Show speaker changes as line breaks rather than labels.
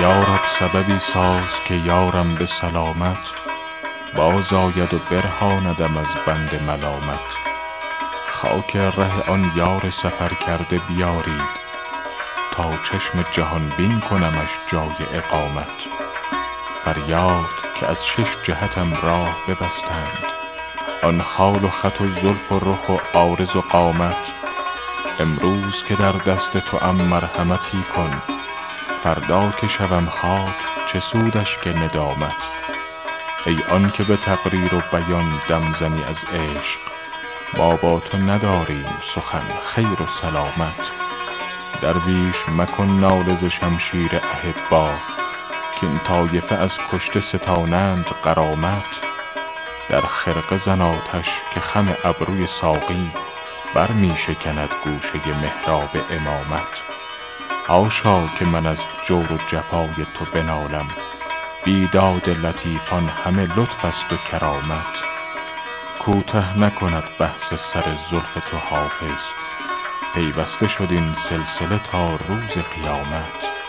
یارب سببی ساز که یارم به سلامت باز آید و برهاندم از بند ملامت. خاک ره آن یار سفرکرده بیارید تا چشم جهان بین کنمش جای اقامت. فریاد که از شش جهتم راه ببستند آن خال و خط و زلف و رخ و عارض و قامت. امروز که در دست توام مرحمتی کن فردا که شوم خاک چه سودش که ندامت. ای آنک به تقریر و بیان دم زنی از عشق ما با تو نداریم سخن خیر و سلامت. درویش مکن ناله ز شمشیر احبا کاین طایفه از کشته ستانند غرامت. در خرقه زن آتش که خم ابروی ساقی بر می شکند گوشه محراب امامت. حاشا که من از جور و جفای تو بنالم. بیداد لطیفان همه لطف است و کرامت. کوته نکند بحث سر زلف تو حافظ. پیوسته شد این سلسله تا روز قیامت.